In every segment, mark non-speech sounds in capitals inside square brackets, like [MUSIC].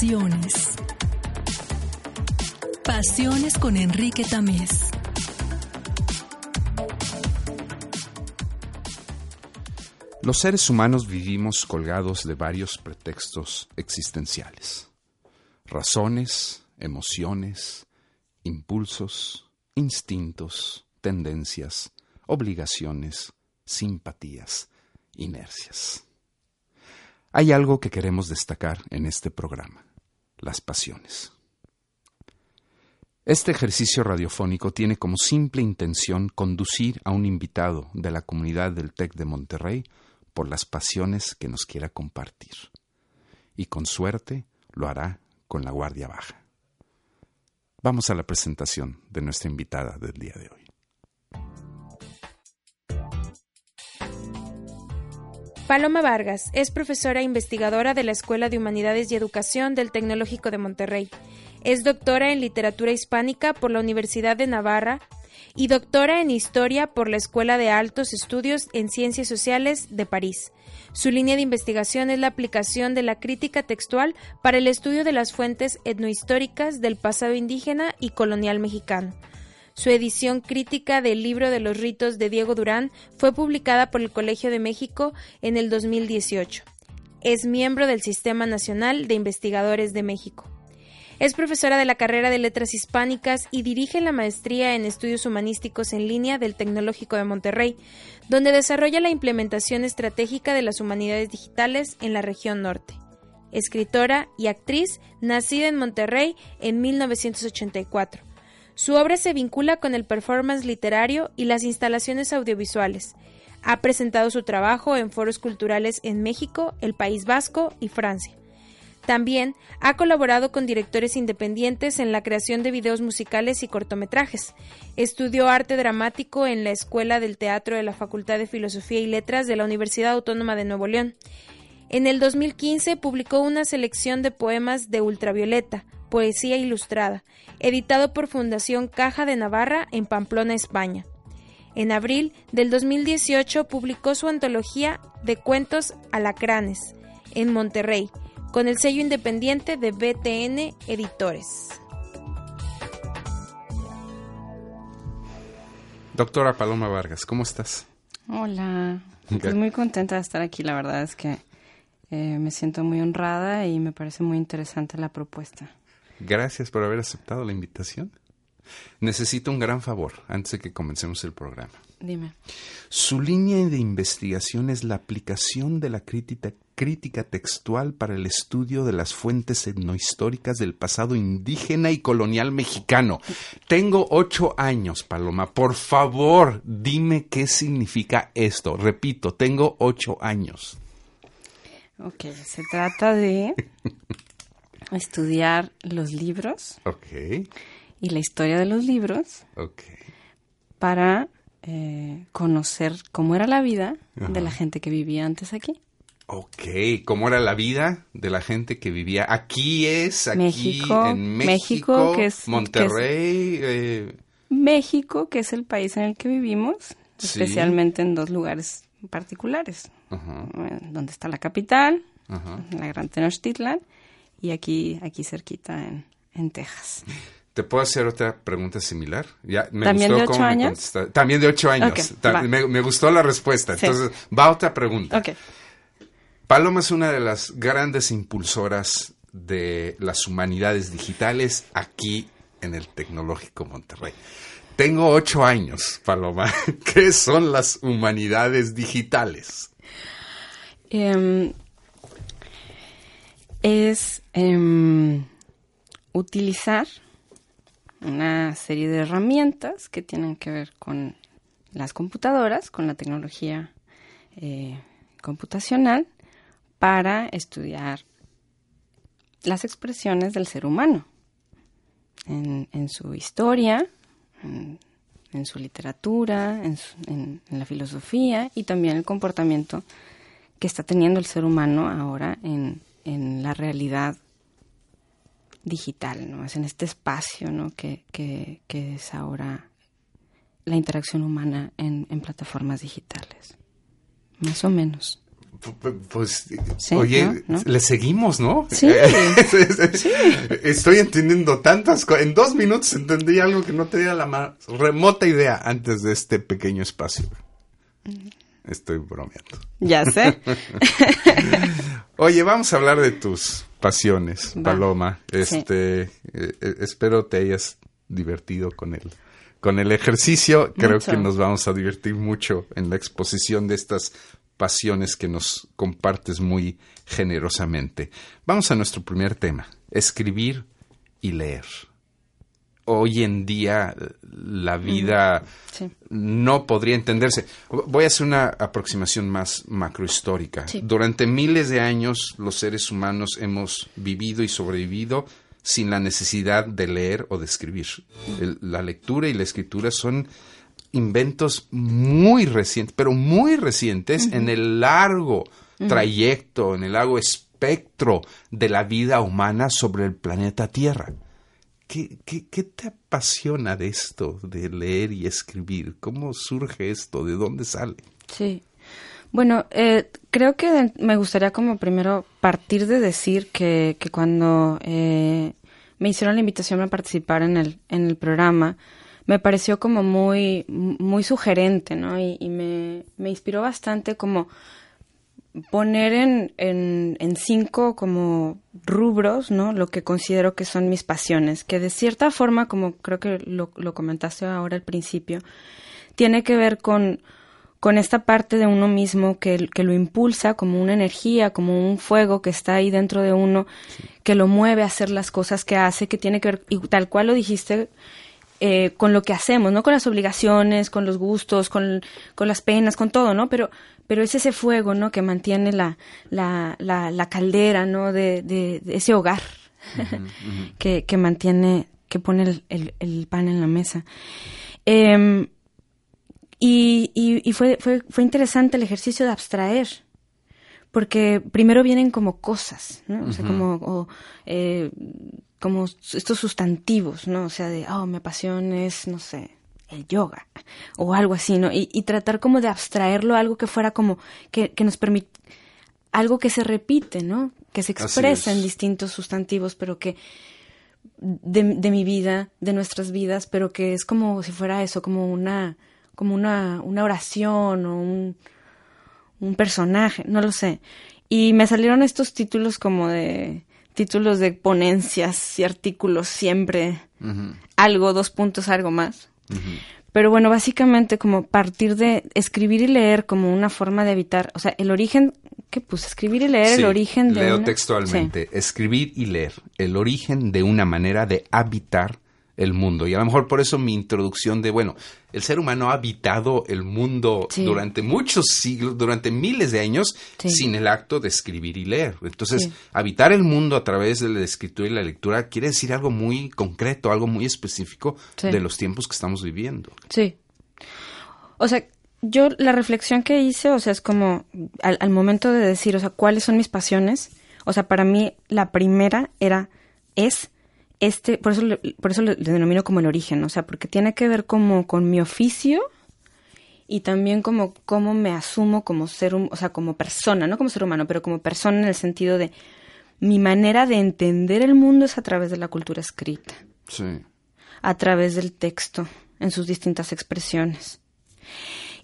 Pasiones. Pasiones con Enrique Tamés. Los seres humanos vivimos colgados de varios pretextos existenciales. Razones, emociones, impulsos, instintos, tendencias, obligaciones, simpatías, inercias. Hay algo que queremos destacar en este programa, las pasiones. Este ejercicio radiofónico tiene como simple intención conducir a un invitado de la comunidad del TEC de Monterrey por las pasiones que nos quiera compartir. Y con suerte lo hará con la guardia baja. Vamos a la presentación de nuestra invitada del día de hoy. Paloma Vargas es profesora e investigadora de la Escuela de Humanidades y Educación del Tecnológico de Monterrey. Es doctora en literatura hispánica por la Universidad de Navarra y doctora en historia por la Escuela de Altos Estudios en Ciencias Sociales de París. Su línea de investigación es la aplicación de la crítica textual para el estudio de las fuentes etnohistóricas del pasado indígena y colonial mexicano. Su edición crítica del libro de los ritos de Diego Durán fue publicada por el Colegio de México en el 2018. Es miembro del Sistema Nacional de Investigadores de México. Es profesora de la carrera de Letras Hispánicas y dirige la maestría en Estudios Humanísticos en línea del Tecnológico de Monterrey, donde desarrolla la implementación estratégica de las humanidades digitales en la región norte. Escritora y actriz, nacida en Monterrey en 1984 su obra se vincula con el performance literario y las instalaciones audiovisuales. Ha presentado su trabajo en foros culturales en México, el País Vasco y Francia. También ha colaborado con directores independientes en la creación de videos musicales y cortometrajes. Estudió arte dramático en la Escuela del Teatro de la Facultad de Filosofía y Letras de la Universidad Autónoma de Nuevo León. En el 2015 publicó una selección de poemas de ultravioleta, Poesía Ilustrada, editado por Fundación Caja de Navarra en Pamplona, España. En abril del 2018 publicó su antología de cuentos Alacranes, en Monterrey, con el sello independiente de BTN Editores. Doctora Paloma Vargas, ¿cómo estás? Hola, estoy muy contenta de estar aquí, la verdad es que eh, me siento muy honrada y me parece muy interesante la propuesta. Gracias por haber aceptado la invitación. Necesito un gran favor antes de que comencemos el programa. Dime. Su línea de investigación es la aplicación de la crítica, crítica textual para el estudio de las fuentes etnohistóricas del pasado indígena y colonial mexicano. Tengo ocho años, Paloma. Por favor, dime qué significa esto. Repito, tengo ocho años. Ok, se trata de [LAUGHS] estudiar los libros y la historia de los libros para eh, conocer cómo era la vida de la gente que vivía antes aquí. Ok, ¿cómo era la vida de la gente que vivía aquí es, aquí México, en México, que es, Monterrey? eh... México, que es el país en el que vivimos, especialmente en dos lugares particulares, eh, donde está la capital, la Gran Tenochtitlan, y aquí, aquí cerquita en, en Texas. ¿Te puedo hacer otra pregunta similar? Ya, me ¿También de ocho años? También de ocho años. me, gustó la respuesta. Entonces, va otra pregunta. Okay. Paloma es una de las grandes impulsoras de las humanidades digitales aquí en el Tecnológico Monterrey. Tengo ocho años, Paloma. [LAUGHS] ¿Qué son las humanidades digitales? Eh, es em, utilizar una serie de herramientas que tienen que ver con las computadoras, con la tecnología eh, computacional, para estudiar las expresiones del ser humano en, su historia, en, su literatura, en, la filosofía y también el comportamiento que está teniendo el ser humano ahora en, en la realidad digital, ¿no? Es en este espacio, ¿no? Que, que, que es ahora la interacción humana en, en, plataformas digitales. Más o menos. Pues, Sí, oye, ¿no? ¿no? le seguimos, ¿no? Sí. [LAUGHS] Estoy entendiendo tantas cosas. En dos minutos entendí algo que no tenía la más remota idea antes de este pequeño espacio. Estoy bromeando. Ya sé. [LAUGHS] Oye, vamos a hablar de tus pasiones, Va. Paloma. Este, eh, eh, espero te hayas divertido con el con el ejercicio. Creo Mucho. que nos vamos a divertir mucho en la exposición de estas pasiones que nos compartes muy generosamente. Vamos a nuestro primer tema, escribir y leer. Hoy en día la vida Sí. no podría entenderse. Voy a hacer una aproximación más macrohistórica. Sí. Durante miles de años los seres humanos hemos vivido y sobrevivido sin la necesidad de leer o de escribir. El- la lectura y la escritura son inventos muy recientes, pero muy recientes en el largo trayecto, en el largo espectro de la vida humana sobre el planeta Tierra. ¿Qué, qué, qué te apasiona de esto, de leer y escribir? ¿Cómo surge esto? ¿De dónde sale? Sí. Bueno, eh, creo que me gustaría como primero partir de decir que, que cuando eh, me hicieron la invitación a participar en el, en el programa, me pareció como muy, muy sugerente, ¿no? Y, y me, me inspiró bastante como poner en, en, en cinco como rubros, ¿no? Lo que considero que son mis pasiones, que de cierta forma, como creo que lo, lo comentaste ahora al principio, tiene que ver con, con esta parte de uno mismo que, que lo impulsa como una energía, como un fuego que está ahí dentro de uno, que lo mueve a hacer las cosas que hace, que tiene que ver, y tal cual lo dijiste, eh, con lo que hacemos, no con las obligaciones, con los gustos, con, con las penas, con todo, ¿no? Pero, pero es ese fuego, ¿no? Que mantiene la, la, la, la caldera, ¿no? De, de, de ese hogar [LAUGHS] que, que mantiene, que pone el, el, el pan en la mesa. Em, y y, y fue, fue, fue interesante el ejercicio de abstraer, porque primero vienen como cosas, ¿no? O sea, como, o, eh, como estos sustantivos, ¿no? O sea, de, oh, mi pasión es, no sé, el yoga, o algo así, ¿no? Y, y tratar como de abstraerlo a algo que fuera como, que, que nos permite, algo que se repite, ¿no? Que se expresa en distintos sustantivos, pero que de, de mi vida, de nuestras vidas, pero que es como si fuera eso, como una, como una, una oración o un, un personaje, no lo sé. Y me salieron estos títulos como de títulos de ponencias y artículos siempre algo, dos puntos, algo más. Pero bueno, básicamente como partir de escribir y leer como una forma de evitar, o sea, el origen, ¿qué puse? Escribir y leer Sí, el origen de Leo una- textualmente. Escribir y leer. El origen de una manera de habitar el mundo. Y a lo mejor por eso mi introducción de, bueno, el ser humano ha habitado el mundo Sí. durante muchos siglos, durante miles de años, Sí. sin el acto de escribir y leer. Entonces, Sí. habitar el mundo a través de la escritura y la lectura quiere decir algo muy concreto, algo muy específico de los tiempos que estamos viviendo. Sí. O sea, yo la reflexión que hice, o sea, es como al, al momento de decir, o sea, cuáles son mis pasiones. O sea, para mí la primera era, es este, por eso, le- por eso le, le denomino como el origen, o sea, porque tiene que ver como con mi oficio y también como cómo me asumo como ser, o sea, como persona, no como ser humano, pero como persona en el sentido de mi manera de entender el mundo es a través de la cultura escrita Sí. a través del texto en sus distintas expresiones.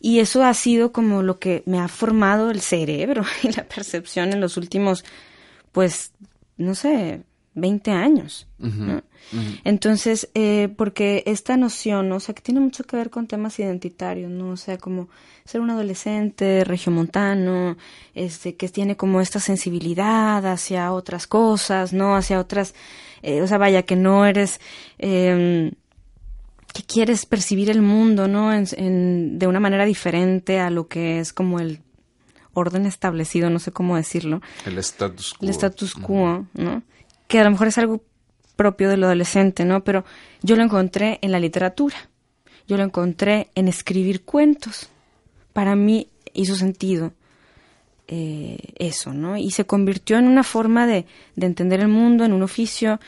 Y eso ha sido como lo que me ha formado el cerebro [LAUGHS] y la percepción en los últimos, pues, no sé, 20 años. ¿no? Entonces, eh, porque esta noción, ¿no? o sea, que tiene mucho que ver con temas identitarios, ¿no? O sea, como ser un adolescente regiomontano, este, que tiene como esta sensibilidad hacia otras cosas, ¿no? Hacia otras, eh, o sea, vaya, que no eres, eh, que quieres percibir el mundo, ¿no? En, en- de una manera diferente a lo que es como el orden establecido, no sé cómo decirlo El status quo. el status quo, ¿no? Que a lo mejor es algo propio del adolescente, ¿no? Pero yo lo encontré en la literatura. Yo lo encontré en escribir cuentos. Para mí hizo sentido eh, eso, ¿no? Y se convirtió en una forma de, de entender el mundo, en un oficio.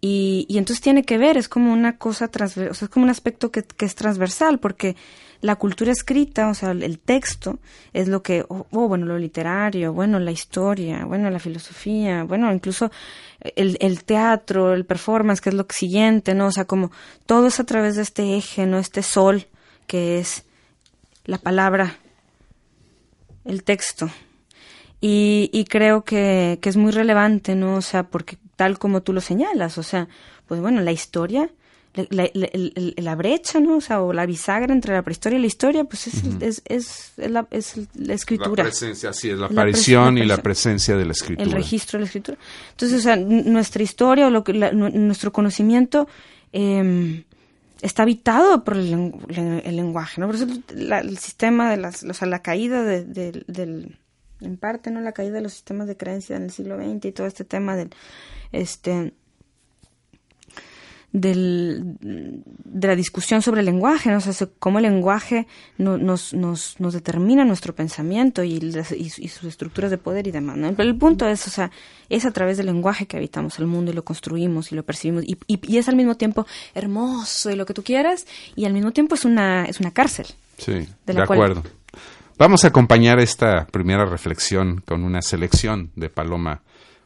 Y, y entonces tiene que ver, es como una cosa, transver- o sea, es como un aspecto que, que es transversal, porque la cultura escrita, o sea, el texto, es lo que, oh, oh, bueno, lo literario, bueno, la historia, bueno, la filosofía, bueno, incluso el, el teatro, el performance, que es lo siguiente, ¿no? O sea, como todo es a través de este eje, ¿no? Este sol, que es la palabra, el texto. Y, y creo que, que es muy relevante, ¿no? O sea, porque tal como tú lo señalas, o sea, pues bueno, la historia, la, la- brecha, ¿no? O sea, o la bisagra entre la prehistoria y la historia, pues es, es, es, es la, es la escritura. La presencia, sí, es la aparición y la la presen- presencia de la escritura. el registro de la escritura. Entonces, o sea, nuestra historia o lo que, nuestro conocimiento eh, está habitado por el, lengu- le- el lenguaje, ¿no? Por eso la- el sistema de las, o sea, la caída de- de- del, en parte, ¿no? La caída de los sistemas de creencia en el siglo XX y todo este tema del, este, del, de la discusión sobre el lenguaje, ¿no? O sea, se- cómo el lenguaje no- nos, nos, nos determina nuestro pensamiento y, las- y, y sus estructuras de poder y demás, ¿no? Pero el punto es, o sea, es a través del lenguaje que habitamos el mundo y lo construimos y lo percibimos y, y, y es al mismo tiempo hermoso y lo que tú quieras y al mismo tiempo es una, es una cárcel. Sí, de de, la cual- acuerdo. Vamos a acompañar esta primera reflexión con una selección de Paloma,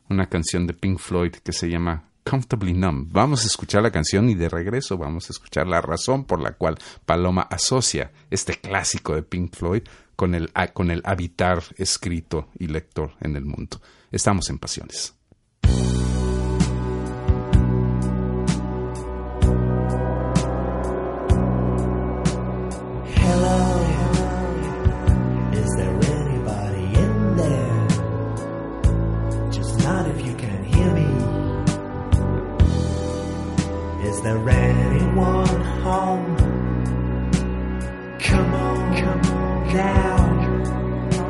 una canción de Pink Floyd que se llama Comfortably Numb. Vamos a escuchar la canción y de regreso vamos a escuchar la razón por la cual Paloma asocia este clásico de Pink Floyd con el, con el habitar escrito y lector en el mundo. Estamos en Pasiones. There anyone home? Come on, come on now.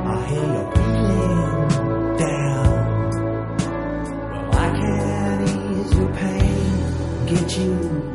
I hear you're feeling down. Well, I can ease your pain, get you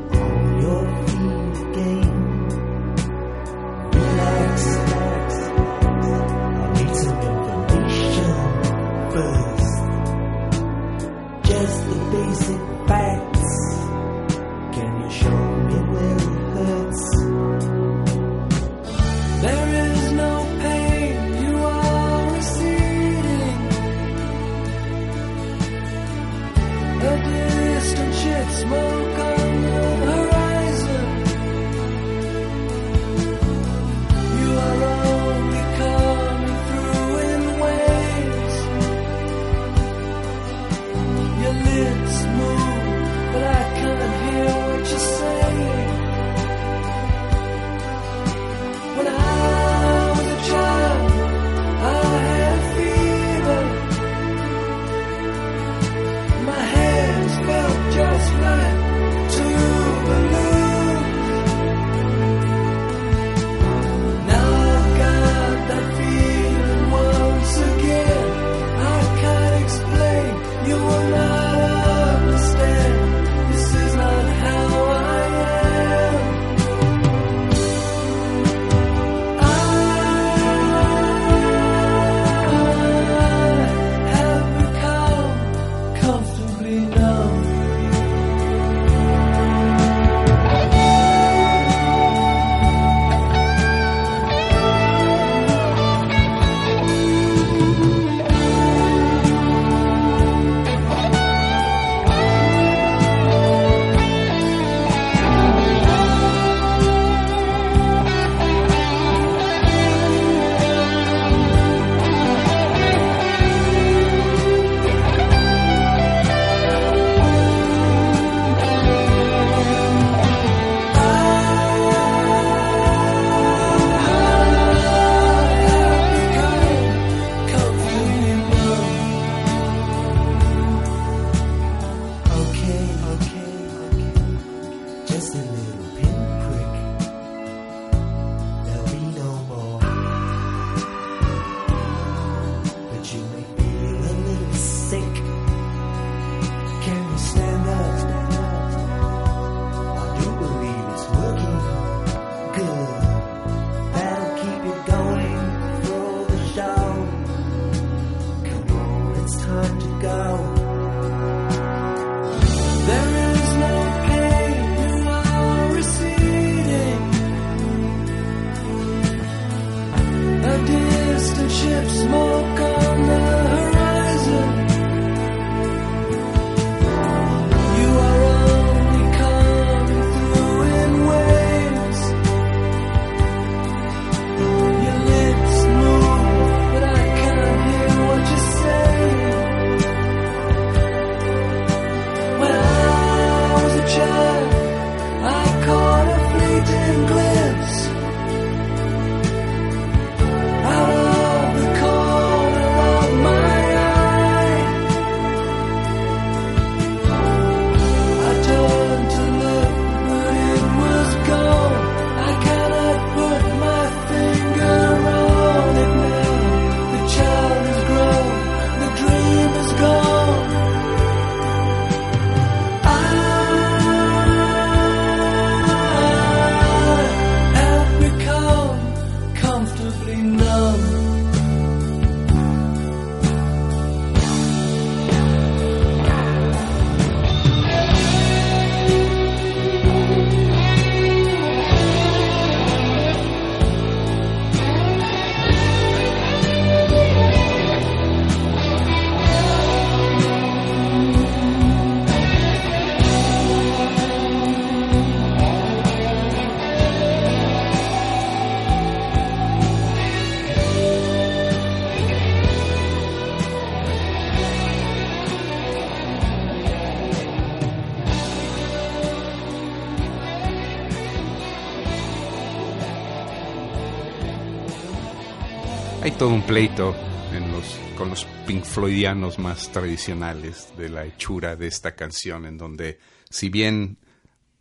pleito en los, con los Pink Floydianos más tradicionales de la hechura de esta canción, en donde, si bien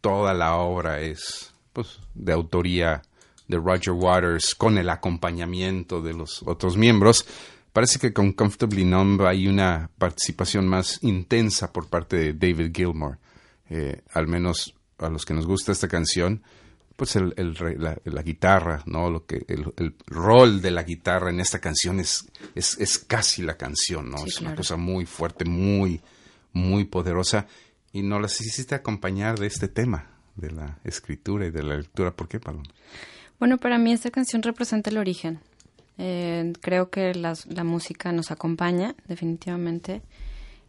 toda la obra es pues, de autoría de Roger Waters con el acompañamiento de los otros miembros, parece que con Comfortably Numb hay una participación más intensa por parte de David Gilmour. Eh, al menos a los que nos gusta esta canción, pues el, la, la guitarra, ¿no? Lo que, el, el rol de la guitarra en esta canción es, es, es casi la canción, ¿no? Sí, es una cosa muy fuerte, muy, muy poderosa. Y nos las hiciste acompañar de este tema, de la escritura y de la lectura. ¿Por qué, Paloma? Bueno, para mí esta canción representa el origen. Eh, creo que las- la música nos acompaña, definitivamente,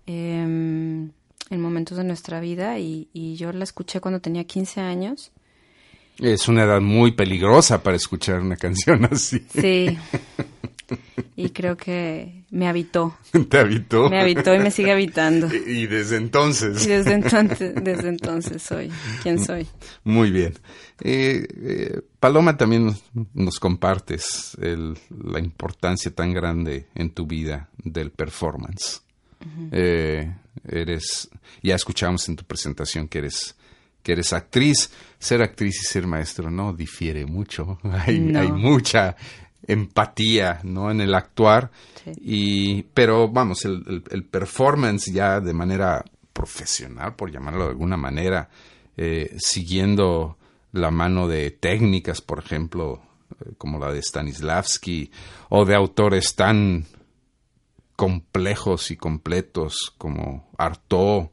eh, en momentos de nuestra vida y, y yo la escuché cuando tenía 15 años. Es una edad muy peligrosa para escuchar una [LAUGHS] canción así. Sí. y creo que me habitó. [LAUGHS] ¿Te habitó? Me habitó y me sigue habitando. [LAUGHS] Y, y desde entonces. Y desde entonces, desde entonces soy quien soy. Muy bien. Eh, eh, Paloma, también nos, nos compartes el- la importancia tan grande en tu vida del performance. Eh, eres, ya escuchamos en tu presentación que eres que eres actriz. Ser actriz y ser maestro no difiere mucho. [LAUGHS] Hay, No. hay mucha empatía, ¿no? En el actuar. Sí. Y, pero vamos, el, el- el performance ya de manera profesional, por llamarlo de alguna manera, eh, siguiendo la mano de técnicas, por ejemplo, eh, como la de Stanislavski, o de autores tan complejos y completos como Artaud.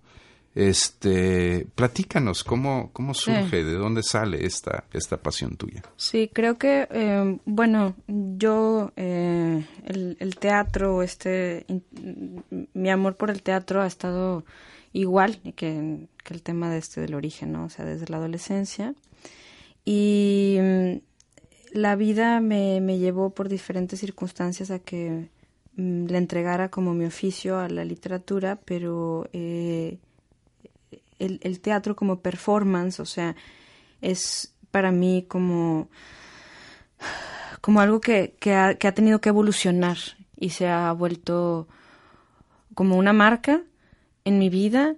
Este, platícanos cómo, cómo surge, de dónde sale esta, esta pasión tuya. Sí, creo que, eh, bueno, yo, eh, el, el teatro, este, in- mi amor por el teatro ha estado igual que, que el tema de este del origen, ¿no? O sea, desde la adolescencia. Y mm, la vida me, me llevó por diferentes circunstancias a que mm, le entregara como mi oficio a la literatura, pero eh, el, el teatro como performance, o sea, es para mí como, como algo que, que, ha, que ha tenido que evolucionar y se ha vuelto como una marca en mi vida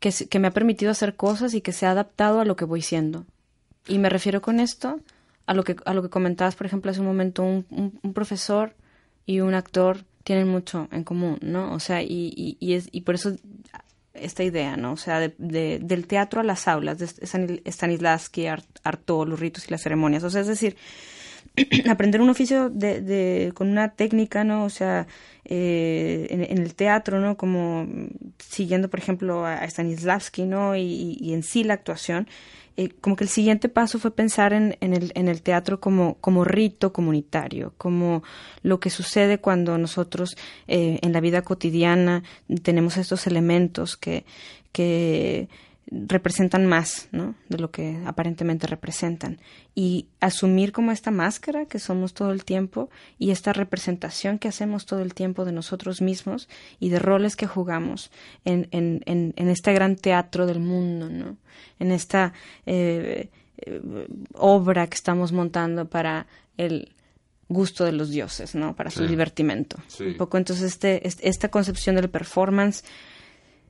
que, que me ha permitido hacer cosas y que se ha adaptado a lo que voy siendo. Y me refiero con esto a lo que, a lo que comentabas, por ejemplo, hace un momento, un, un- profesor y un actor tienen mucho en común, ¿no? O sea, y, y es, y por eso esta idea, ¿no? O sea, de, de- del teatro a las aulas, de Stan- Stanislavski, Ar- Artaud, los ritos y las ceremonias. O sea, es decir, [CLEARS THROAT] aprender un oficio de, de- con una técnica, ¿no? O sea, eh, en, el teatro, ¿no? Como siguiendo, por ejemplo, a, Stanislavski, ¿no? Y- y en sí la actuación, eh, como que el siguiente paso fue pensar en, en, el, en el teatro como, como rito comunitario, como lo que sucede cuando nosotros eh, en la vida cotidiana tenemos estos elementos que, que representan más ¿no? de lo que aparentemente representan y asumir como esta máscara que somos todo el tiempo y esta representación que hacemos todo el tiempo de nosotros mismos y de roles que jugamos en, en, en, en este gran teatro del mundo, ¿no? en esta eh, eh, obra que estamos montando para el gusto de los dioses, ¿no? para su divertimento. Sí. Un poco entonces este, este- esta concepción del performance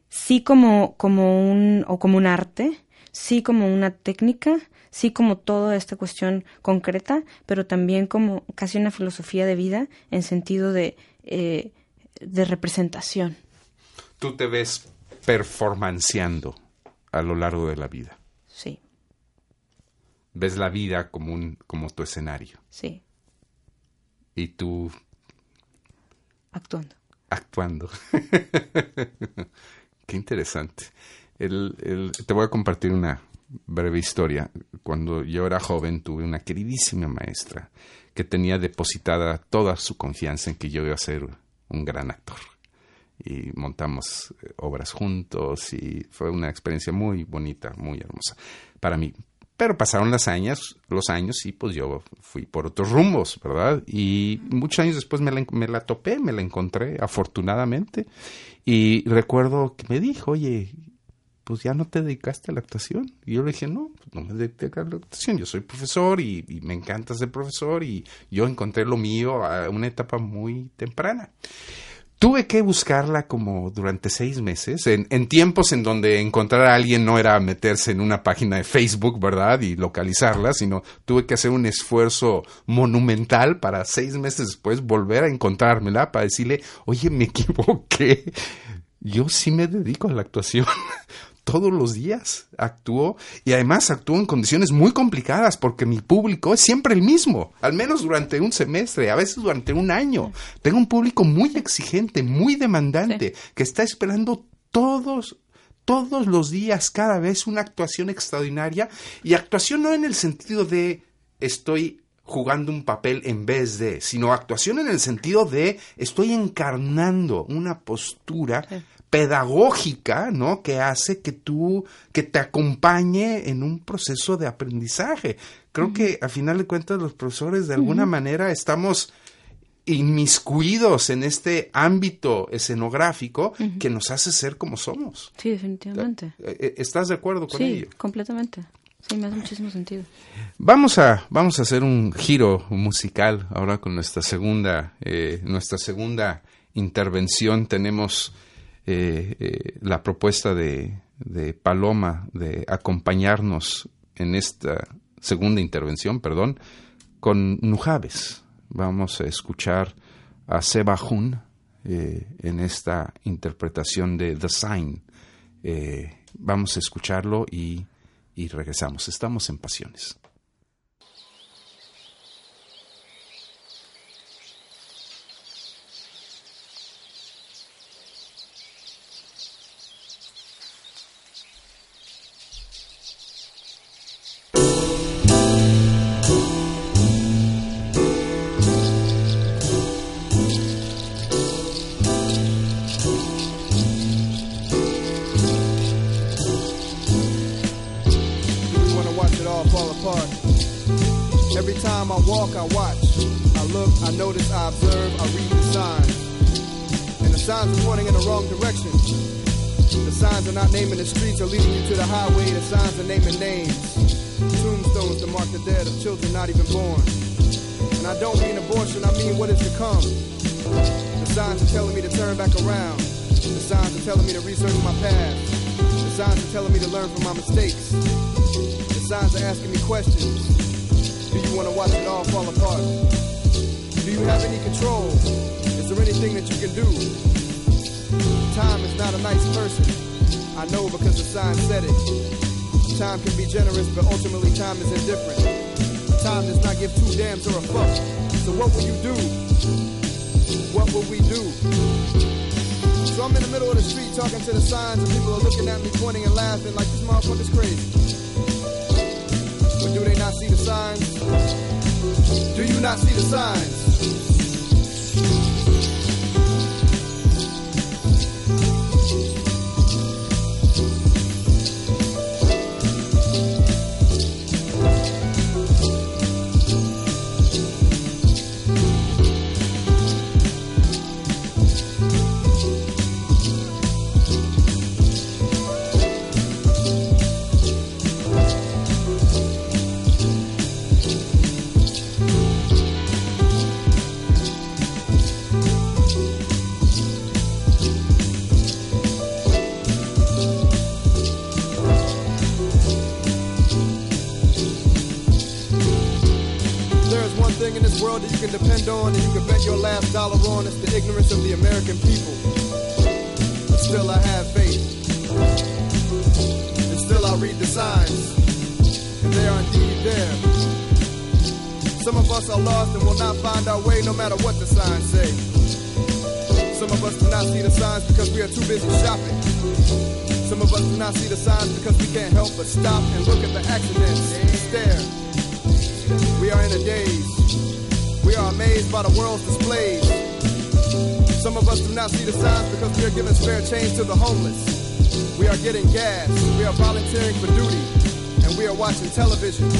sí como, como un, o como un arte, sí como una técnica, sí como toda esta cuestión concreta, pero también como casi una filosofía de vida en sentido de, eh, de representación. Tú te ves performanceando a lo largo de la vida. Sí, Ves la vida como, un, como tu escenario. sí, Y tú actuando. actuando. [LAUGHS] Qué interesante. Te voy a compartir una breve historia. Cuando yo era joven tuve una queridísima maestra que tenía depositada toda su confianza en que yo iba a ser un gran actor. Y montamos eh, obras juntos y fue una experiencia muy bonita, muy hermosa para mí. Pero pasaron las años, los años y pues yo fui por otros rumbos, ¿verdad? Y muchos años después me la topé, me la encontré, afortunadamente. Y recuerdo que me dijo, oye, pues ya no te dedicaste a la actuación. Y yo le dije, no, pues no me dediqué a la actuación. Yo soy profesor y, y me encanta ser profesor y yo encontré lo mío a una etapa muy temprana. Tuve que buscarla como durante seis meses, en, en tiempos en donde encontrar a alguien no era meterse en una página de Facebook, ¿verdad? Y localizarla, sino tuve que hacer un esfuerzo monumental para seis meses después volver a encontrármela para decirle, oye, me [LAUGHS] equivoqué. Yo sí me dedico a la actuación. Todos los días actúo y además actúo en condiciones muy complicadas porque mi público es siempre el mismo, al menos durante un semestre, a veces durante un año. Tengo un público muy exigente, muy demandante, que está esperando todos todos los días, cada vez una actuación extraordinaria. Y actuación no en el sentido de estoy jugando un papel en vez de, sino actuación en el sentido de estoy encarnando una postura pedagógica, ¿no? Que hace que tú, que te acompañe en un proceso de aprendizaje. Creo que a final de cuentas los profesores de alguna manera estamos inmiscuidos en este ámbito escenográfico que nos hace ser como somos. Sí, definitivamente. Eh, eh, ¿Estás de acuerdo con Sí, ello? completamente. Sí, me hace muchísimo sentido. Vamos a, vamos a hacer un giro musical ahora con nuestra segunda, eh, nuestra segunda intervención. Tenemos eh, eh, la propuesta de, de Paloma de acompañarnos en esta segunda intervención, perdón, con Nujaves. Vamos a escuchar a Seba Hun eh, en esta interpretación de The Sign. Vamos a escucharlo y, y regresamos. Estamos en Pasiones. To learn from my mistakes. The signs are asking me questions. Do you want to watch it all fall apart? Do you have any control? Is there anything that you can do? Time is not a nice person. I know because the sign said it. Time can be generous, but ultimately time is indifferent. Time does not give two damns or a fuck. So what will you do? What will we do? So I'm in the middle of the street talking to the signs, and people are looking at me, pointing and laughing like this motherfucker's crazy. But do they not see the signs? Do you not see the signs? Not see the signs because we can't help but stop and look at the accidents and stare. We are in a daze. We are amazed by the world's displays. Some of us do not see the signs because we are giving spare change to the homeless. We are getting gas. We are volunteering for duty. And we are watching television.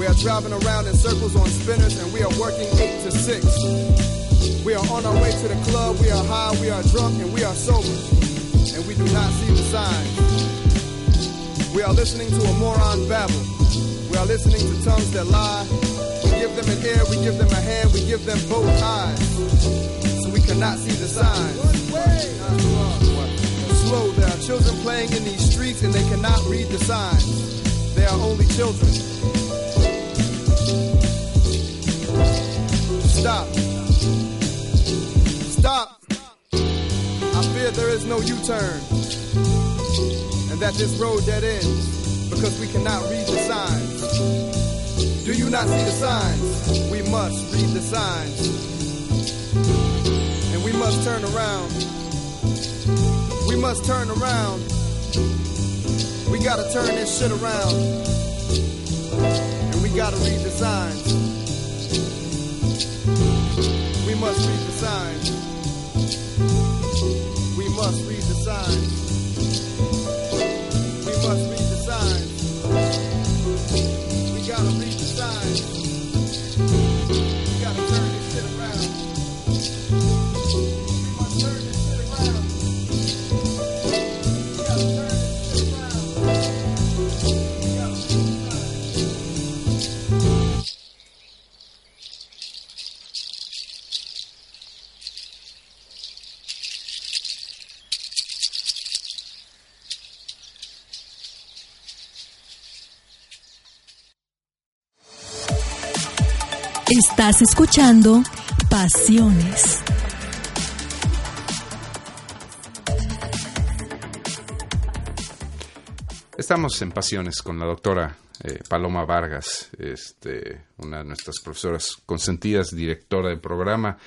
We are driving around in circles on spinners and we are working 8 to 6. We are on our way to the club. We are high. We are drunk and we are sober. And we do not see the signs. We are listening to a moron babble. We are listening to tongues that lie. We give them an ear, we give them a hand, we give them both eyes. So we cannot see the signs. Slow, there are children playing in these streets and they cannot read the signs. They are only children. Stop. Stop. I fear there is no U-turn. And that this road dead ends because we cannot read the signs. Do you not see the signs? We must read the signs. And we must turn around. We must turn around. We gotta turn this shit around. And we gotta read the signs. We must read the signs. Must read the signs. Estás escuchando Pasiones. Estamos en Pasiones con la doctora eh, Paloma Vargas, este, una de nuestras profesoras consentidas, directora del programa,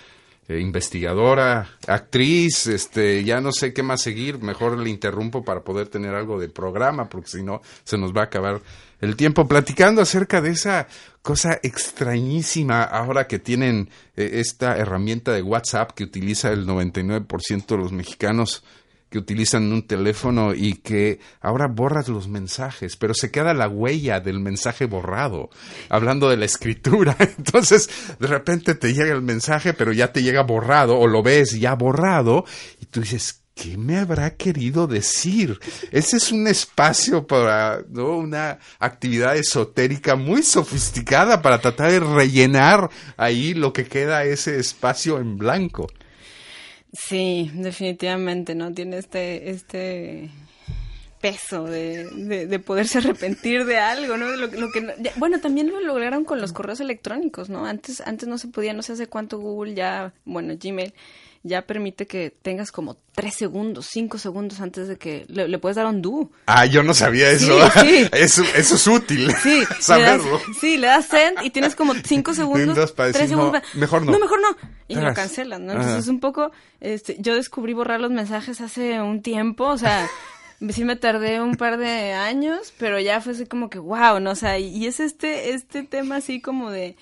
eh, investigadora, actriz, este, ya no sé qué más seguir, mejor le interrumpo para poder tener algo de programa, porque si no se nos va a acabar el tiempo platicando acerca de esa cosa extrañísima ahora que tienen eh, esta herramienta de WhatsApp que utiliza el 99% de los mexicanos que utilizan un teléfono y que ahora borras los mensajes, pero se queda la huella del mensaje borrado, hablando de la escritura. [LAUGHS] Entonces, de repente te llega el mensaje, pero ya te llega borrado, o lo ves ya borrado, y tú dices, ¿qué me habrá querido decir? Ese es un espacio para ¿no? una actividad esotérica muy sofisticada para tratar de rellenar ahí lo que queda ese espacio en blanco. Sí, definitivamente, ¿no? Tiene este, este peso de, de, de poderse arrepentir de algo, ¿no? Lo, que, bueno, también lo lograron con los correos electrónicos, ¿no? Antes, antes no se podía, no sé hace cuánto Google ya, bueno, Gmail ya permite que tengas como tres segundos, cinco segundos antes de que le, le puedes dar undo. Ah, yo no sabía eso. [LAUGHS] Sí, sí. [LAUGHS] Eso, eso es útil. Sí, le das, [LAUGHS] saberlo. sí, le das send y tienes como cinco segundos, para tres decir, no, segundos. mejor no. No, mejor no. Y lo cancelan, ¿no? Entonces es un poco, este, yo descubrí borrar los mensajes hace un tiempo, o sea, sí me tardé un par de años, pero ya fue así como que wow, ¿no? O sea, y es este, este tema así como de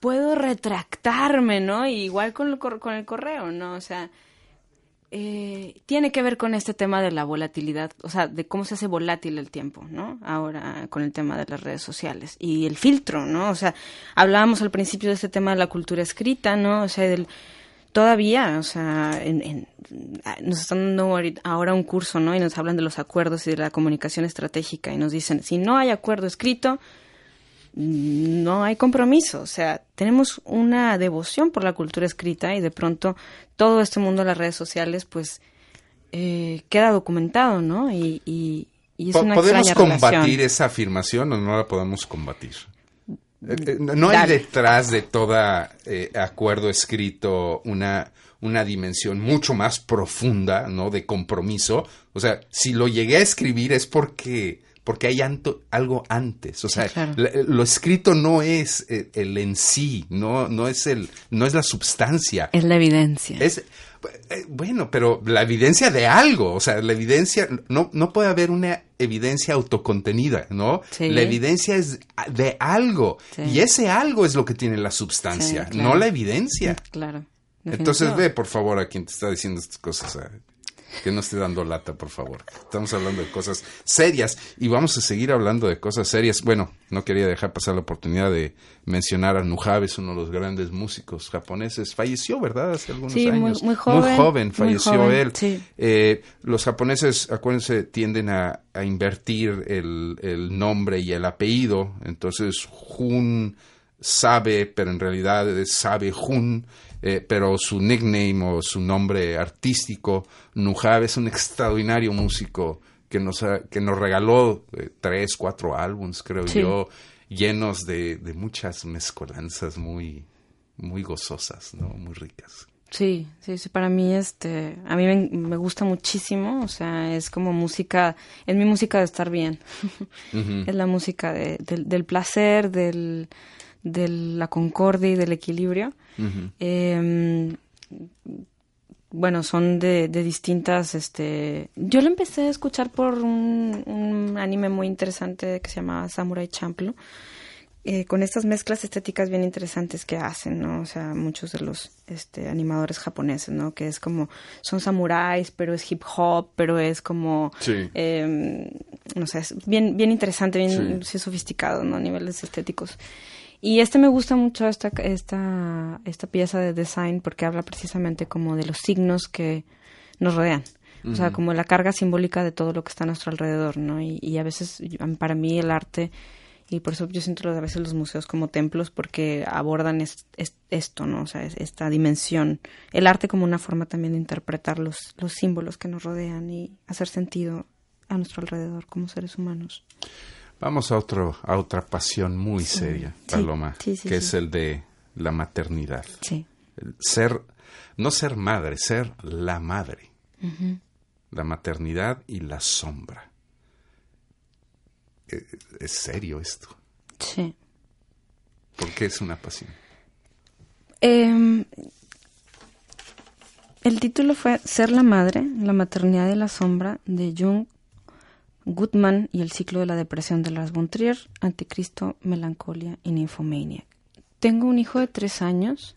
puedo retractarme, ¿no? Igual con, con el correo, ¿no? O sea, eh, tiene que ver con este tema de la volatilidad, o sea, de cómo se hace volátil el tiempo, ¿no? Ahora con el tema de las redes sociales y el filtro, ¿no? O sea, hablábamos al principio de este tema de la cultura escrita, ¿no? O sea, del todavía, o sea, en, en- nos están dando ahora un curso, ¿no? Y nos hablan de los acuerdos y de la comunicación estratégica y nos dicen, si no hay acuerdo escrito, no hay compromiso. O sea, tenemos una devoción por la cultura escrita y de pronto todo este mundo de las redes sociales, pues, eh, queda documentado, ¿no? Y, y, y es una ¿Podemos combatir relación. esa afirmación o no la podemos combatir? Eh, eh, No hay Dale. detrás de toda eh, acuerdo escrito una, una dimensión mucho más profunda, ¿no? De compromiso. O sea, si lo llegué a escribir es porque, porque hay anto- algo antes. O sea, claro. la- lo escrito no es eh, el en sí, no, no es el, no es la substancia. Es la evidencia. Es eh, bueno, pero la evidencia de algo, o sea, la evidencia no no puede haber una evidencia autocontenida, ¿no? Sí. La evidencia es de algo Sí. y ese algo es lo que tiene la substancia, claro. no la evidencia. Claro. Entonces ve por favor a quien te está diciendo estas cosas. Que no esté dando lata, por favor. Estamos hablando de cosas serias y vamos a seguir hablando de cosas serias. Bueno, no quería dejar pasar la oportunidad de mencionar a Nujaves, uno de los grandes músicos japoneses. Falleció, ¿verdad? Hace algunos Sí, muy- años. muy joven, muy falleció joven, él. sí. Eh, los japoneses, acuérdense, tienden a, a invertir el, el nombre y el apellido. Entonces, Jun sabe, pero en realidad es sabe Jun. Eh, pero su nickname o su nombre artístico, Nujab, es un extraordinario músico que nos, ha- que nos regaló eh, tres, cuatro álbums, creo Sí. yo, llenos de, de muchas mezcolanzas muy, muy gozosas, ¿no? Muy ricas. Sí, sí, sí, para mí este, a mí me, me gusta muchísimo, o sea, es como música, es mi música de estar bien, [LAUGHS] es la música de- del, del placer, del, de la concordia y del equilibrio. Eh, bueno, son de, de distintas, este, yo lo empecé a escuchar por un, un anime muy interesante que se llama Samurai Champloo, eh, con estas mezclas estéticas bien interesantes que hacen, ¿no? O sea, muchos de los este, animadores japoneses, ¿no? Que es como, son samuráis, pero es hip hop, pero es como, Sí. eh, no sé, es bien, bien interesante, bien sí, sofisticado, ¿no? A niveles estéticos. Y este me gusta mucho, esta, esta, esta pieza de design, porque habla precisamente como de los signos que nos rodean. O sea, como la carga simbólica de todo lo que está a nuestro alrededor, ¿no? Y, y a veces, yo- para mí, el arte, y por eso yo siento a veces los museos como templos, porque abordan es- es- esto, ¿no? O sea, es- esta dimensión. El arte como una forma también de interpretar los, los símbolos que nos rodean y hacer sentido a nuestro alrededor como seres humanos. Vamos a otro, a otra pasión muy seria, Paloma, sí, sí, que es el de la maternidad. Ser, no ser madre, ser la madre. La maternidad y la sombra. Eh, Es serio esto, Sí. porque es una pasión. Em, el título fue Ser la madre, la maternidad y la sombra de Jung Gutmann y el ciclo de la depresión de Lars von Trier, Anticristo, Melancolia y Nymphomaniac. Tengo un hijo de tres años.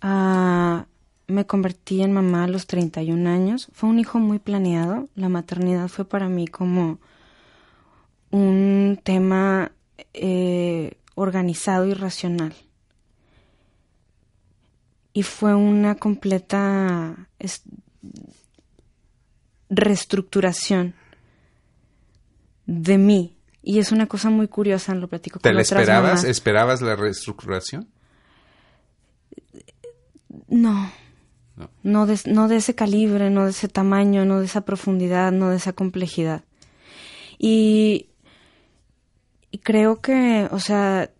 Ah, me convertí en mamá a los 31 años. Fue un hijo muy planeado. La maternidad fue para mí como un tema eh, organizado y racional. Y fue una completa es- reestructuración de mí. Y es una cosa muy curiosa, lo platico ¿Te con la otras esperabas? mamás. ¿Esperabas la reestructuración? No. No. No de, no de ese calibre, no de ese tamaño, no de esa profundidad, no de esa complejidad. Y, y creo que, o sea,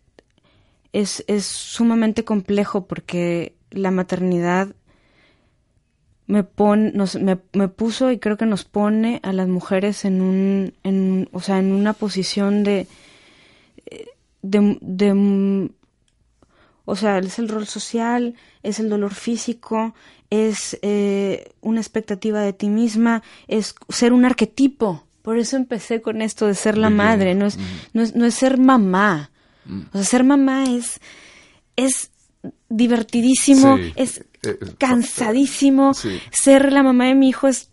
es, es sumamente complejo porque la maternidad me, pon, nos, me, me puso y creo que nos pone a las mujeres en un, en, o sea, en una posición de, de, de O sea, es el rol social, es el dolor físico, es eh, una expectativa de ti misma, es ser un arquetipo. Por eso empecé con esto de ser la madre, no es, no es, no es ser mamá. O sea, ser mamá es, es divertidísimo, Sí. es Eh, cansadísimo. sí. Ser la mamá de mi hijo es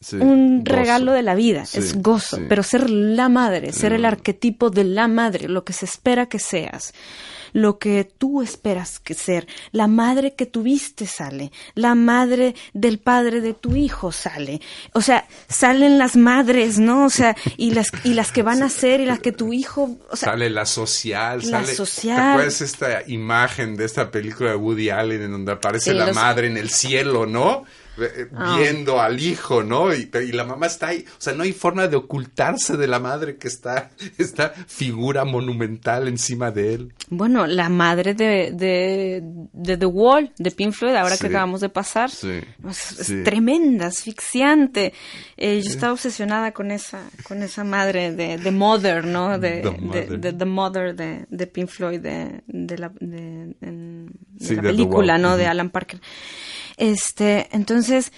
Sí, un gozo. regalo de la vida, Sí, es gozo, sí. pero ser la madre, ser el Mm. arquetipo de la madre, lo que se espera que seas, lo que tú esperas que ser, la madre que tuviste sale, la madre del padre de tu hijo sale, o sea, salen las madres, ¿no? O sea, y las y las que van a ser y las que tu hijo, o sea, sale la social, la sale. social. ¿Te acuerdas esta imagen de esta película de Woody Allen en donde aparece Sí, la los- madre en el cielo, ¿no? Eh, Ah. Viendo al hijo, ¿no? Y, y la mamá está ahí. O sea, no hay forma de ocultarse de la madre que está, [LAUGHS] esta figura monumental encima de él. bueno, la madre de, de, de The Wall, de Pink Floyd, ahora Sí. que acabamos de pasar, Sí, Es, es sí. tremenda, asfixiante. Eh, yo estaba obsesionada con esa, con esa madre de, de Mother, ¿no? De, The de- Mother. de Mother de, de Pink Floyd, de, de la, de, en- la película, ¿no? De. Alan Parker. Este, entonces,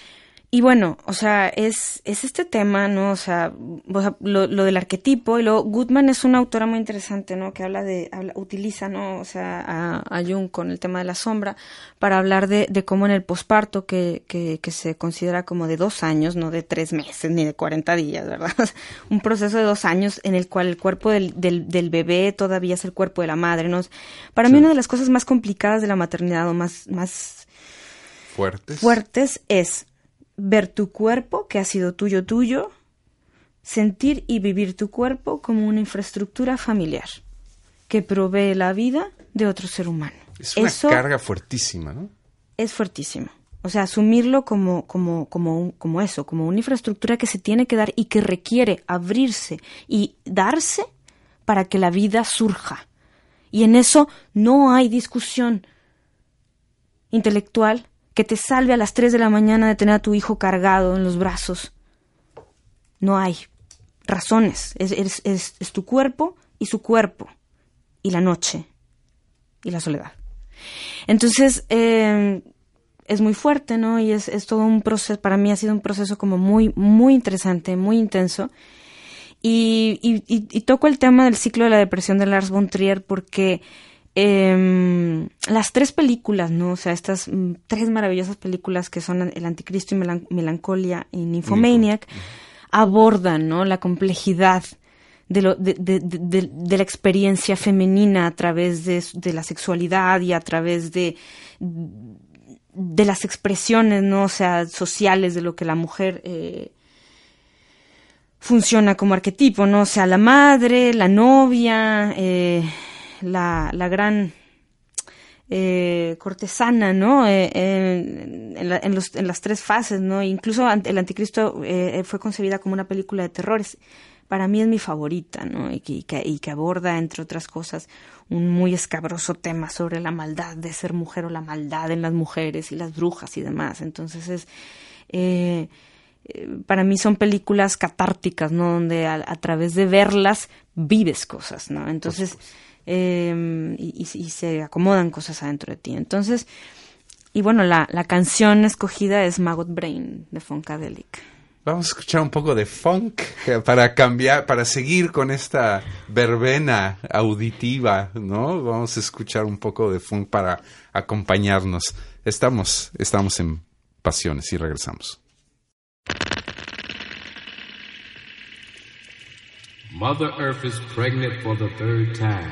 y bueno, o sea, es, es este tema, ¿no? O sea, o sea, lo, lo del arquetipo, y luego Goodman es una autora muy interesante, ¿no? Que habla de, habla- utiliza, ¿no? O sea, a, a Jung con el tema de la sombra, para hablar de, de cómo en el posparto, que, que, que se considera como de dos años, no de tres meses, ni de 40 días, ¿verdad? [LAUGHS] Un proceso de dos años en el cual el cuerpo del, del, del bebé todavía es el cuerpo de la madre, ¿no? Para mí una de las cosas más complicadas de la maternidad, o más, más Fuertes. fuertes es ver tu cuerpo, que ha sido tuyo tuyo, sentir y vivir tu cuerpo como una infraestructura familiar que provee la vida de otro ser humano. Es una Eso carga fuertísima, ¿no? es fuertísimo. O sea, asumirlo como, como, como, un- como eso, como una infraestructura que se tiene que dar y que requiere abrirse y darse para que la vida surja. Y en eso no hay discusión intelectual que te salve a las 3 de la mañana de tener a tu hijo cargado en los brazos. No hay razones. Es, es- es- tu cuerpo y su cuerpo. Y la noche. Y la soledad. Entonces, eh, es muy fuerte, ¿no? Y es, es todo un proceso, para mí ha sido un proceso como muy, muy interesante, muy intenso. Y, y, y- y toco el tema del ciclo de la depresión de Lars von Trier porque em, las tres películas, ¿no? O sea, estas mm, tres maravillosas películas que son El Anticristo y Melan- Melancolia y Nymphomaniac abordan, ¿no? La complejidad de, lo, de, de- de- de- de la experiencia femenina a través de, de la sexualidad y a través de, de las expresiones, ¿no? O sea, sociales de lo que la mujer eh, funciona como arquetipo, ¿no? O sea, la madre, la novia, eh, la, la gran eh, cortesana, ¿no? Eh, eh, en, la- en los- en las tres fases, ¿no? Incluso el Anticristo eh, fue concebida como una película de terrores. Para mí es mi favorita, ¿no? Y que, y que- y que aborda, entre otras cosas, un muy escabroso tema sobre la maldad de ser mujer o la maldad en las mujeres y las brujas y demás. Entonces es... para mí son películas catárticas, ¿no? Donde a, a través de verlas vives cosas, ¿no? Entonces, eh, y, y- se acomodan cosas adentro de ti. Entonces, y bueno, la, la canción escogida es Maggot Brain de Funkadelic. Vamos a escuchar un poco de funk para cambiar, para seguir con esta verbena auditiva, ¿no? Vamos a escuchar un poco de funk para acompañarnos. Estamos, estamos en pasiones y regresamos. Mother Earth is pregnant for the third time,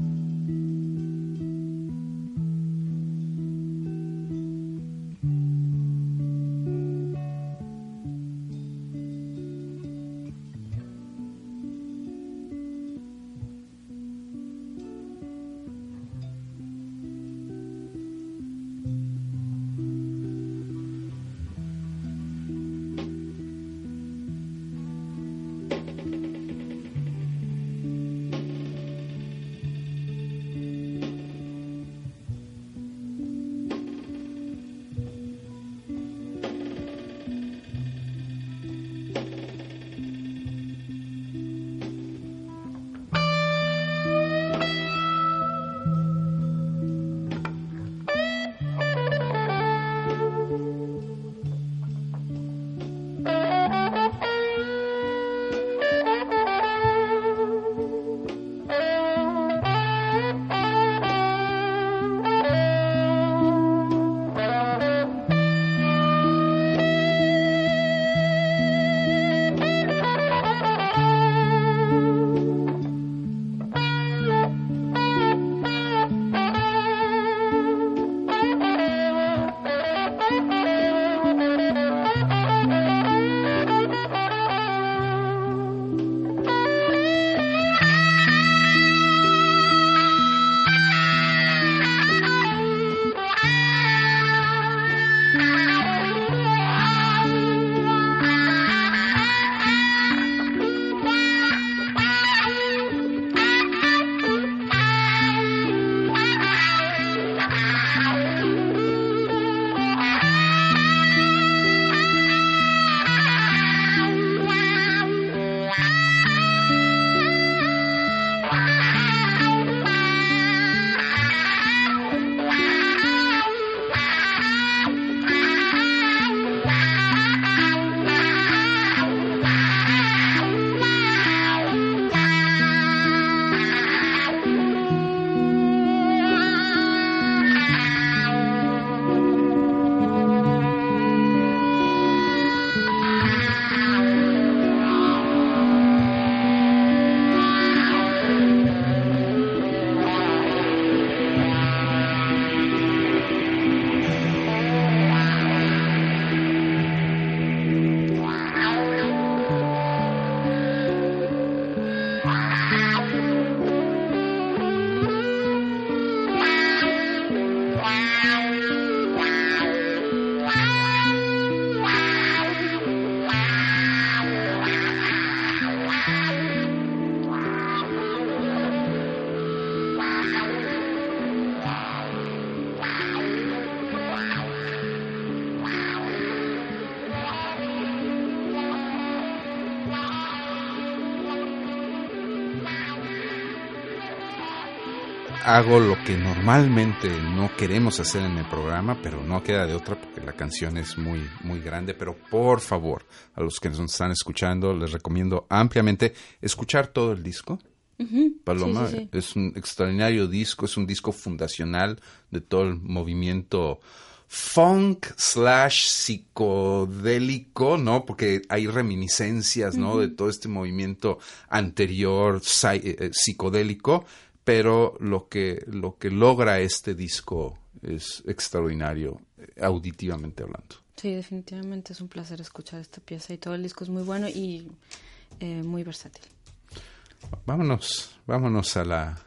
Hago lo que normalmente no queremos hacer en el programa, pero no queda de otra porque la canción es muy, muy grande. Pero por favor, a los que nos están escuchando, les recomiendo ampliamente escuchar todo el disco. Paloma Sí, sí, sí. es un extraordinario disco, es un disco fundacional de todo el movimiento funk slash psicodélico, ¿no? Porque hay reminiscencias, ¿no? De todo este movimiento anterior eh, eh, psicodélico, pero lo que, lo que logra este disco es extraordinario, eh, auditivamente hablando. Sí, definitivamente es un placer escuchar esta pieza y todo el disco es muy bueno y eh, muy versátil. Vámonos, vámonos a la,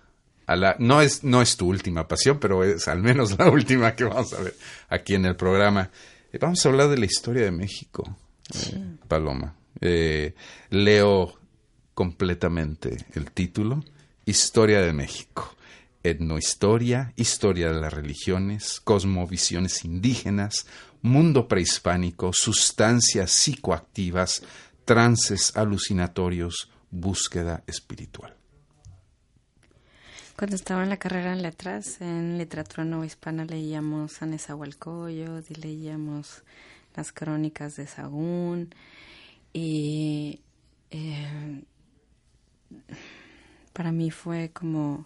a la, no es, no es tu última pasión, pero es al menos la [LAUGHS] última que vamos a ver aquí en el programa. Eh, vamos a hablar de la historia de México, eh, Paloma. Leo completamente el título, Historia de México. Etnohistoria, historia de las religiones, cosmovisiones indígenas, mundo prehispánico, sustancias psicoactivas, trances alucinatorios, búsqueda espiritual. Cuando estaba en la carrera en letras, en literatura hispana leíamos a Nezahualcóyotl y leíamos las crónicas de Sagún y eh, para mí fue como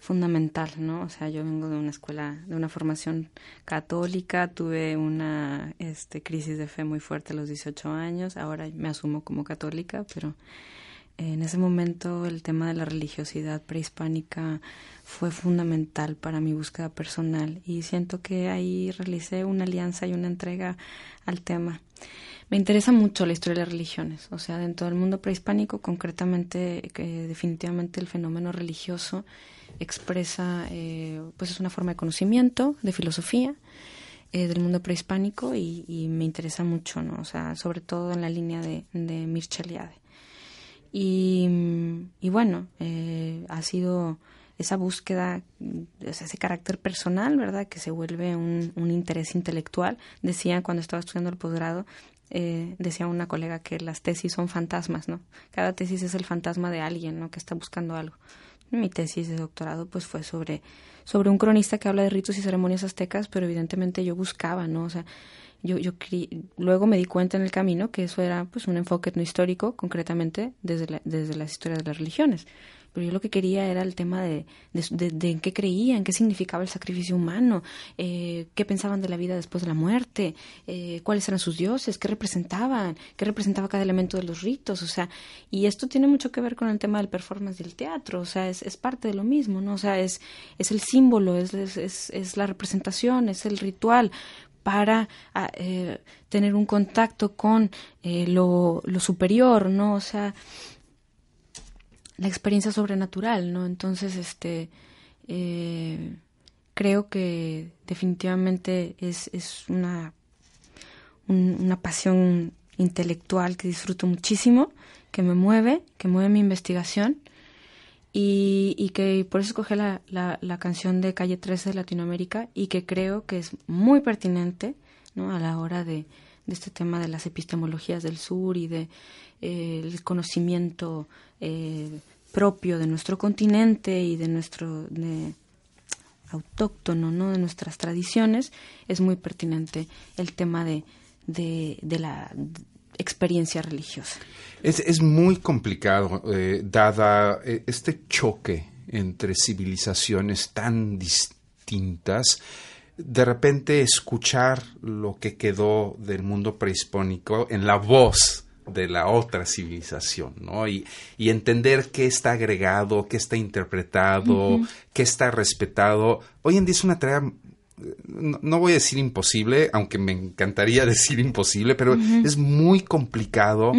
fundamental, ¿no? O sea, yo vengo de una escuela, de una formación católica, tuve una este, crisis de fe muy fuerte a los 18 años, ahora me asumo como católica, pero en ese momento el tema de la religiosidad prehispánica fue fundamental para mi búsqueda personal y siento que ahí realicé una alianza y una entrega al tema. Me interesa mucho la historia de las religiones, o sea, dentro del mundo prehispánico, concretamente, que definitivamente el fenómeno religioso expresa, eh, pues es una forma de conocimiento, de filosofía eh, del mundo prehispánico y, me interesa mucho, ¿no? O sea, sobre todo en la línea de, de Mircea Eliade. Y, y bueno, eh, ha sido esa búsqueda, ese carácter personal, ¿verdad? Que se vuelve un, un interés intelectual. Decía cuando estaba estudiando el posgrado, eh, decía una colega que las tesis son fantasmas, ¿no? Cada tesis es el fantasma de alguien, ¿no? Que está buscando algo. Mi tesis de doctorado, pues, fue sobre, sobre un cronista que habla de ritos y ceremonias aztecas, pero evidentemente yo buscaba, ¿no? O sea, yo, yo luego me di cuenta en el camino que eso era pues un enfoque no histórico, concretamente desde, la- desde las historias de las religiones. Pero yo lo que quería era el tema de, de, de- en qué creían, qué significaba el sacrificio humano, eh, qué pensaban de la vida después de la muerte, eh, cuáles eran sus dioses, qué representaban, qué representaba cada elemento de los ritos, o sea, y esto tiene mucho que ver con el tema del performance del teatro, o sea, es, es parte de lo mismo, ¿no? O sea, es, es el símbolo, es, es, es, es la representación, es el ritual para ah, eh, tener un contacto con eh, lo, lo superior, ¿no? O sea, la experiencia sobrenatural, ¿no? Entonces, este, eh, creo que definitivamente es, es una, un- una pasión intelectual que disfruto muchísimo, que me mueve, que mueve mi investigación y, y que por eso escogí la, la, la canción de Calle 13 de Latinoamérica y que creo que es muy pertinente ¿no? a la hora de, de este tema de las epistemologías del sur y de el conocimiento eh, propio de nuestro continente y de nuestro autóctono ¿no? de nuestras tradiciones es muy pertinente el tema de, de, de la experiencia religiosa. Es, es muy complicado, eh, dada eh, este choque entre civilizaciones tan distintas. De repente escuchar lo que quedó del mundo prehispánico en la voz de la otra civilización, ¿no? Y, y entender qué está agregado, qué está interpretado, qué está respetado. Hoy en día es una tarea no, no voy a decir imposible, aunque me encantaría [LAUGHS] decir imposible, pero es muy complicado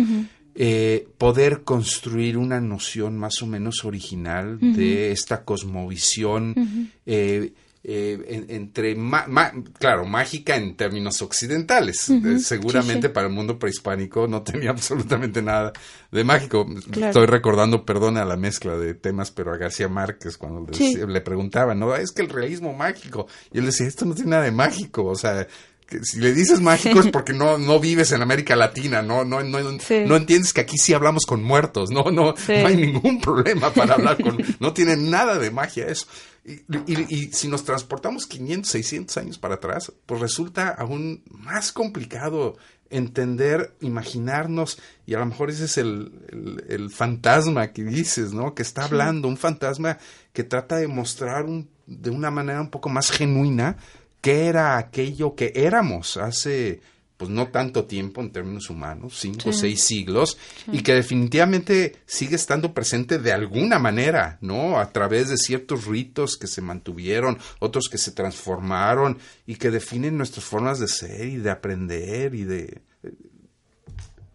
eh, poder construir una noción más o menos original de esta cosmovisión eh, eh, en- entre, ma- ma- claro, mágica en términos occidentales. Eh, seguramente para el mundo prehispánico no tenía [LAUGHS] absolutamente nada de mágico. Claro. Estoy recordando, perdón a la mezcla de temas, pero a García Márquez cuando le, Sí. le preguntaban, ¿no? Es que el realismo mágico. Y él decía, esto no tiene nada de mágico. O sea, que si le dices mágico es porque no, no vives en América Latina, no, no, no, Sí. no entiendes que aquí sí hablamos con muertos, no, no, Sí. no hay ningún problema para hablar con, no tiene nada de magia eso. Y, y- y si nos transportamos 500, 600 años para atrás, pues resulta aún más complicado entender, imaginarnos, y a lo mejor ese es el, el- el fantasma que dices, ¿no? Que está hablando, un fantasma que trata de mostrar un- de una manera un poco más genuina qué era aquello que éramos hace pues no tanto tiempo en términos humanos, cinco o seis siglos, y que definitivamente sigue estando presente de alguna manera, ¿no? A través de ciertos ritos que se mantuvieron, otros que se transformaron y que definen nuestras formas de ser y de aprender y de...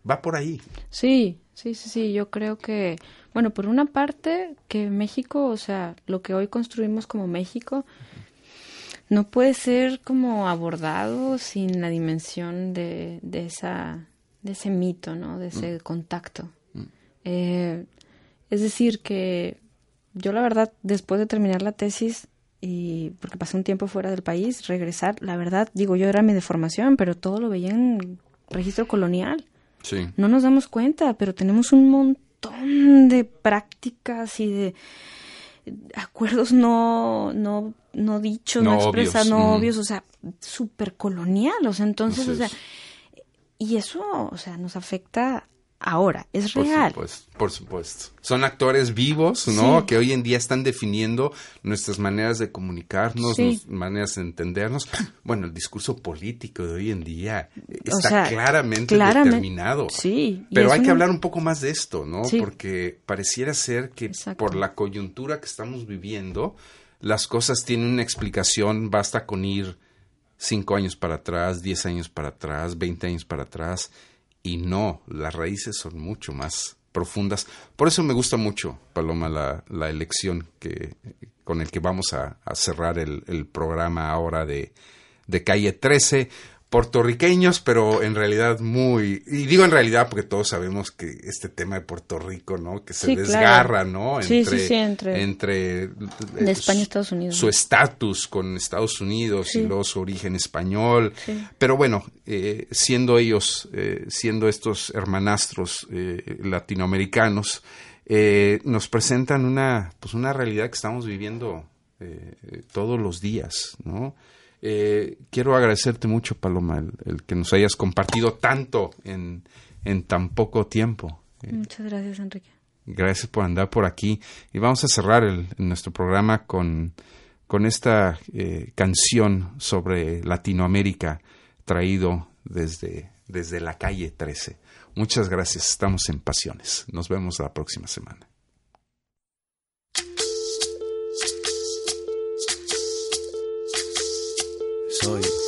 Va por ahí. Sí, sí, sí, sí, yo creo que, bueno, por una parte, que México, o sea, lo que hoy construimos como México, no puede ser como abordado sin la dimensión de, de esa, de ese mito, ¿no? De ese contacto. Eh, es decir, que yo la verdad, después de terminar la tesis, y porque pasé un tiempo fuera del país, regresar, la verdad, digo, yo era mi de formación, pero todo lo veía en registro colonial. Sí. No nos damos cuenta, pero tenemos un montón de prácticas y de acuerdos no, no, no dichos, no, No expresados, no obvios, o sea, súper colonial, o sea, entonces, Así o sea, y eso, o sea, nos afecta ahora, es Por real. supuesto, por supuesto. Son actores vivos, ¿no? Sí. Que hoy en día están definiendo nuestras maneras de comunicarnos, Sí. nuestras maneras de entendernos. [CLEARS THROAT] Bueno, el discurso político de hoy en día está sea, claramente, claramente, determinado. sí, Pero hay que hablar un poco más de esto, ¿no? Sí. Porque pareciera ser que Exacto. por la coyuntura que estamos viviendo, las cosas tienen una explicación, basta con ir cinco años para atrás, diez años para atrás, veinte años para atrás, y no, las raíces son mucho más profundas. Por eso me gusta mucho, Paloma, la, la elección que, con el que vamos a, cerrar el, el programa ahora de, de Calle 13. Puertorriqueños, pero en realidad muy... Y digo en realidad porque todos sabemos que este tema de Puerto Rico, ¿no? Que se Sí, claro. desgarra, ¿no? Sí, sí, sí, entre- entre eh, De España a Estados Unidos, Su estatus con Estados Unidos y luego su origen español. Pero bueno, eh, siendo ellos, eh, siendo estos hermanastros eh, latinoamericanos, eh, nos presentan una, pues una realidad que estamos viviendo todos los días, ¿no? Eh, quiero agradecerte mucho, Paloma, el, el que nos hayas compartido tanto en, en tan poco tiempo. Eh, Muchas gracias, Enrique. Gracias por andar por aquí. Y vamos a cerrar el- nuestro programa con, con esta eh, canción sobre Latinoamérica traído desde, desde la calle 13. Muchas gracias. Estamos en Pasiones. Nos vemos la próxima semana. Soy,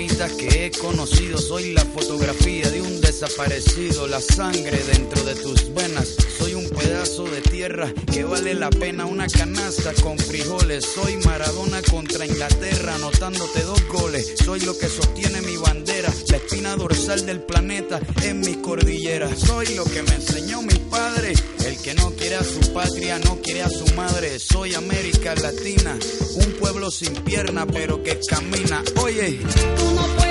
que he conocido, soy la fotografía de un desaparecido, la sangre dentro de tus venas. Soy un pedazo de tierra que vale la pena una canasta con frijoles. Soy Maradona contra Inglaterra, anotándote dos goles. Soy lo que sostiene mi bandera, la espina dorsal del planeta en mi cordillera. Soy lo que me enseñó mi padre, el que no quiere a su patria, no quiere a su madre. Soy América Latina, un pueblo sin pierna pero que camina. Oye, Tú no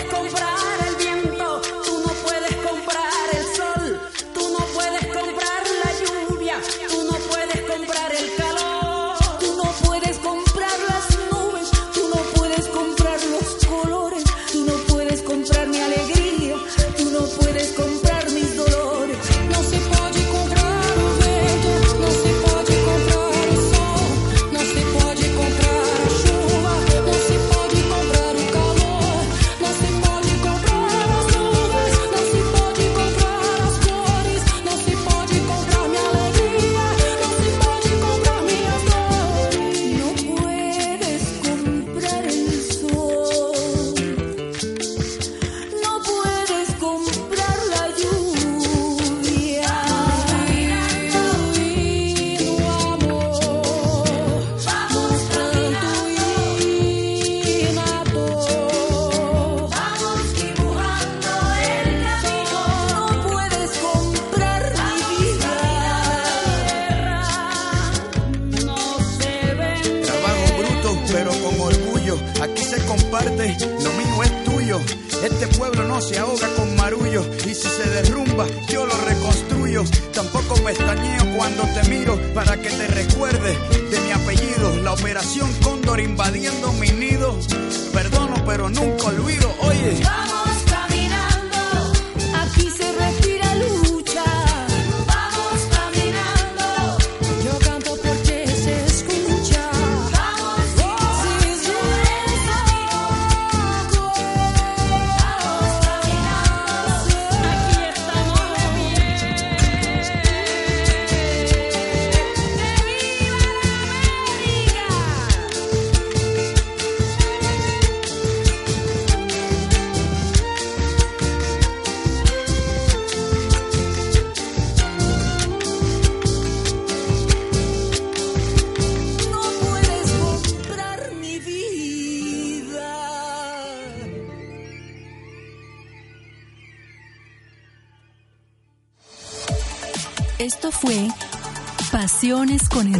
Pasiones con.